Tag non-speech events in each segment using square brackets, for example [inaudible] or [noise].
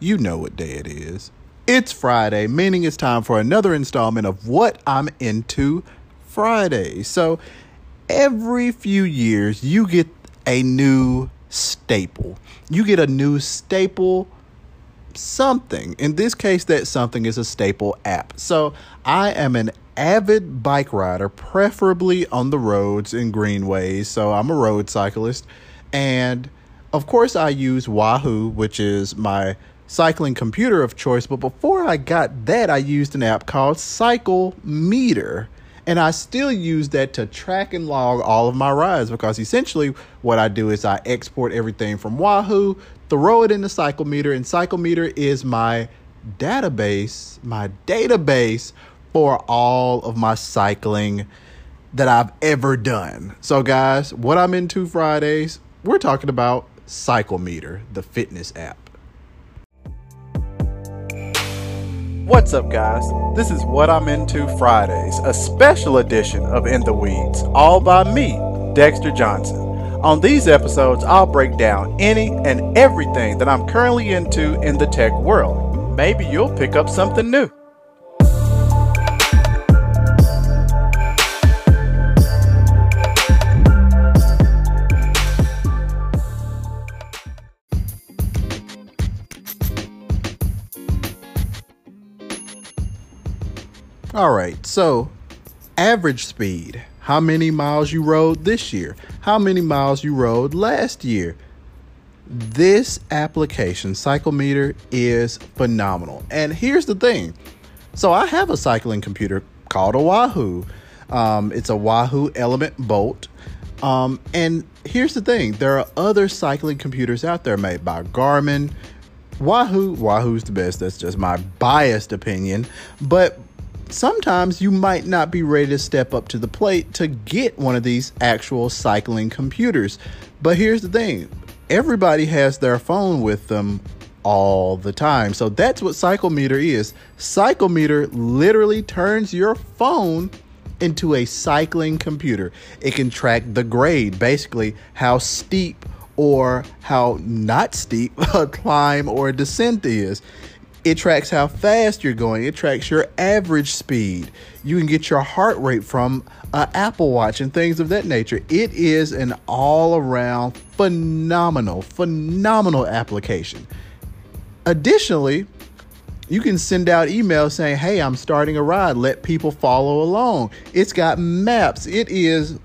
you know what day it is. It's Friday, meaning it's time for another installment of What I'm Into Friday. So every few years, you get a new staple. You get a new staple something. In this case, that something is a staple app. So I am an avid bike rider, preferably on the roads and greenways. So I'm a road cyclist. And of course, I use Wahoo, which is my cycling computer of choice. But before I got that, I used an app called Cyclemeter. And I still use that to track and log all of my rides because essentially what I do is I export everything from Wahoo, throw it in the Cyclemeter, and Cyclemeter is my database, my database for all of my cycling that I've ever done. So, guys, what I'm into Fridays, we're talking about Cyclemeter, the fitness app. What's up, guys? This is What I'm Into Fridays, a special edition of In the Weeds, all by me, Dexter Johnson. On these episodes, I'll break down any and everything that I'm currently into in the tech world. Maybe you'll pick up something new. All right, so average speed. How many miles you rode this year? How many miles you rode last year? This application, Cyclemeter, is phenomenal. And here's the thing so I have a cycling computer called a Wahoo. Um, it's a Wahoo Element Bolt. Um, and here's the thing there are other cycling computers out there made by Garmin. Wahoo, Wahoo's the best. That's just my biased opinion. But sometimes you might not be ready to step up to the plate to get one of these actual cycling computers. But here's the thing everybody has their phone with them all the time. So that's what Cyclemeter is. Cyclemeter literally turns your phone into a cycling computer. It can track the grade, basically how steep or how not steep [laughs] a climb or a descent is. It tracks how fast you're going. It tracks your average speed. You can get your heart rate from an Apple Watch and things of that nature. It is an all around phenomenal, phenomenal application. Additionally, you can send out emails saying, Hey, I'm starting a ride. Let people follow along. It's got maps. It is,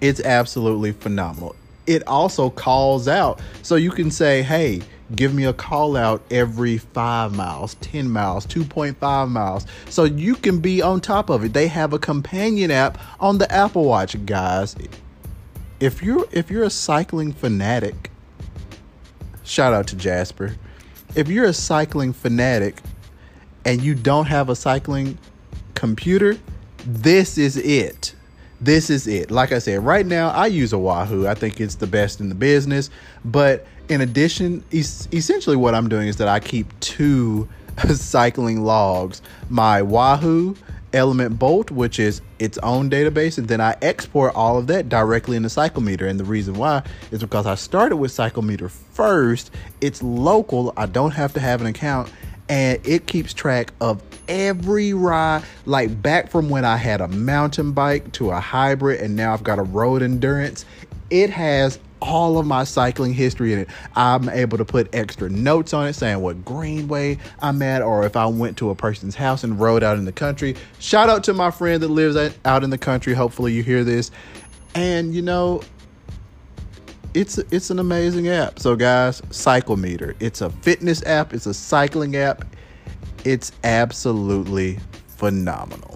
it's absolutely phenomenal. It also calls out. So you can say, Hey, give me a call out every five miles, 10 miles, 2.5 miles. So you can be on top of it. They have a companion app on the Apple Watch, guys. If you're if you're a cycling fanatic, shout out to Jasper. If you're a cycling fanatic and you don't have a cycling computer, this is it this is it. Like I said, right now I use a Wahoo. I think it's the best in the business. But in addition, es- essentially what I'm doing is that I keep two [laughs] cycling logs my Wahoo Element Bolt, which is its own database, and then I export all of that directly into Cyclemeter. And the reason why is because I started with Cyclemeter first. It's local, I don't have to have an account, and it keeps track of every ride, like back from when I had a mountain bike to a hybrid, and now I've got a road endurance. It has all of my cycling history in it. I'm able to put extra notes on it saying what greenway I'm at or if I went to a person's house and rode out in the country. Shout out to my friend that lives out in the country. Hopefully you hear this. And you know, it's it's an amazing app. So guys, Cyclemeter. It's a fitness app, it's a cycling app. It's absolutely phenomenal.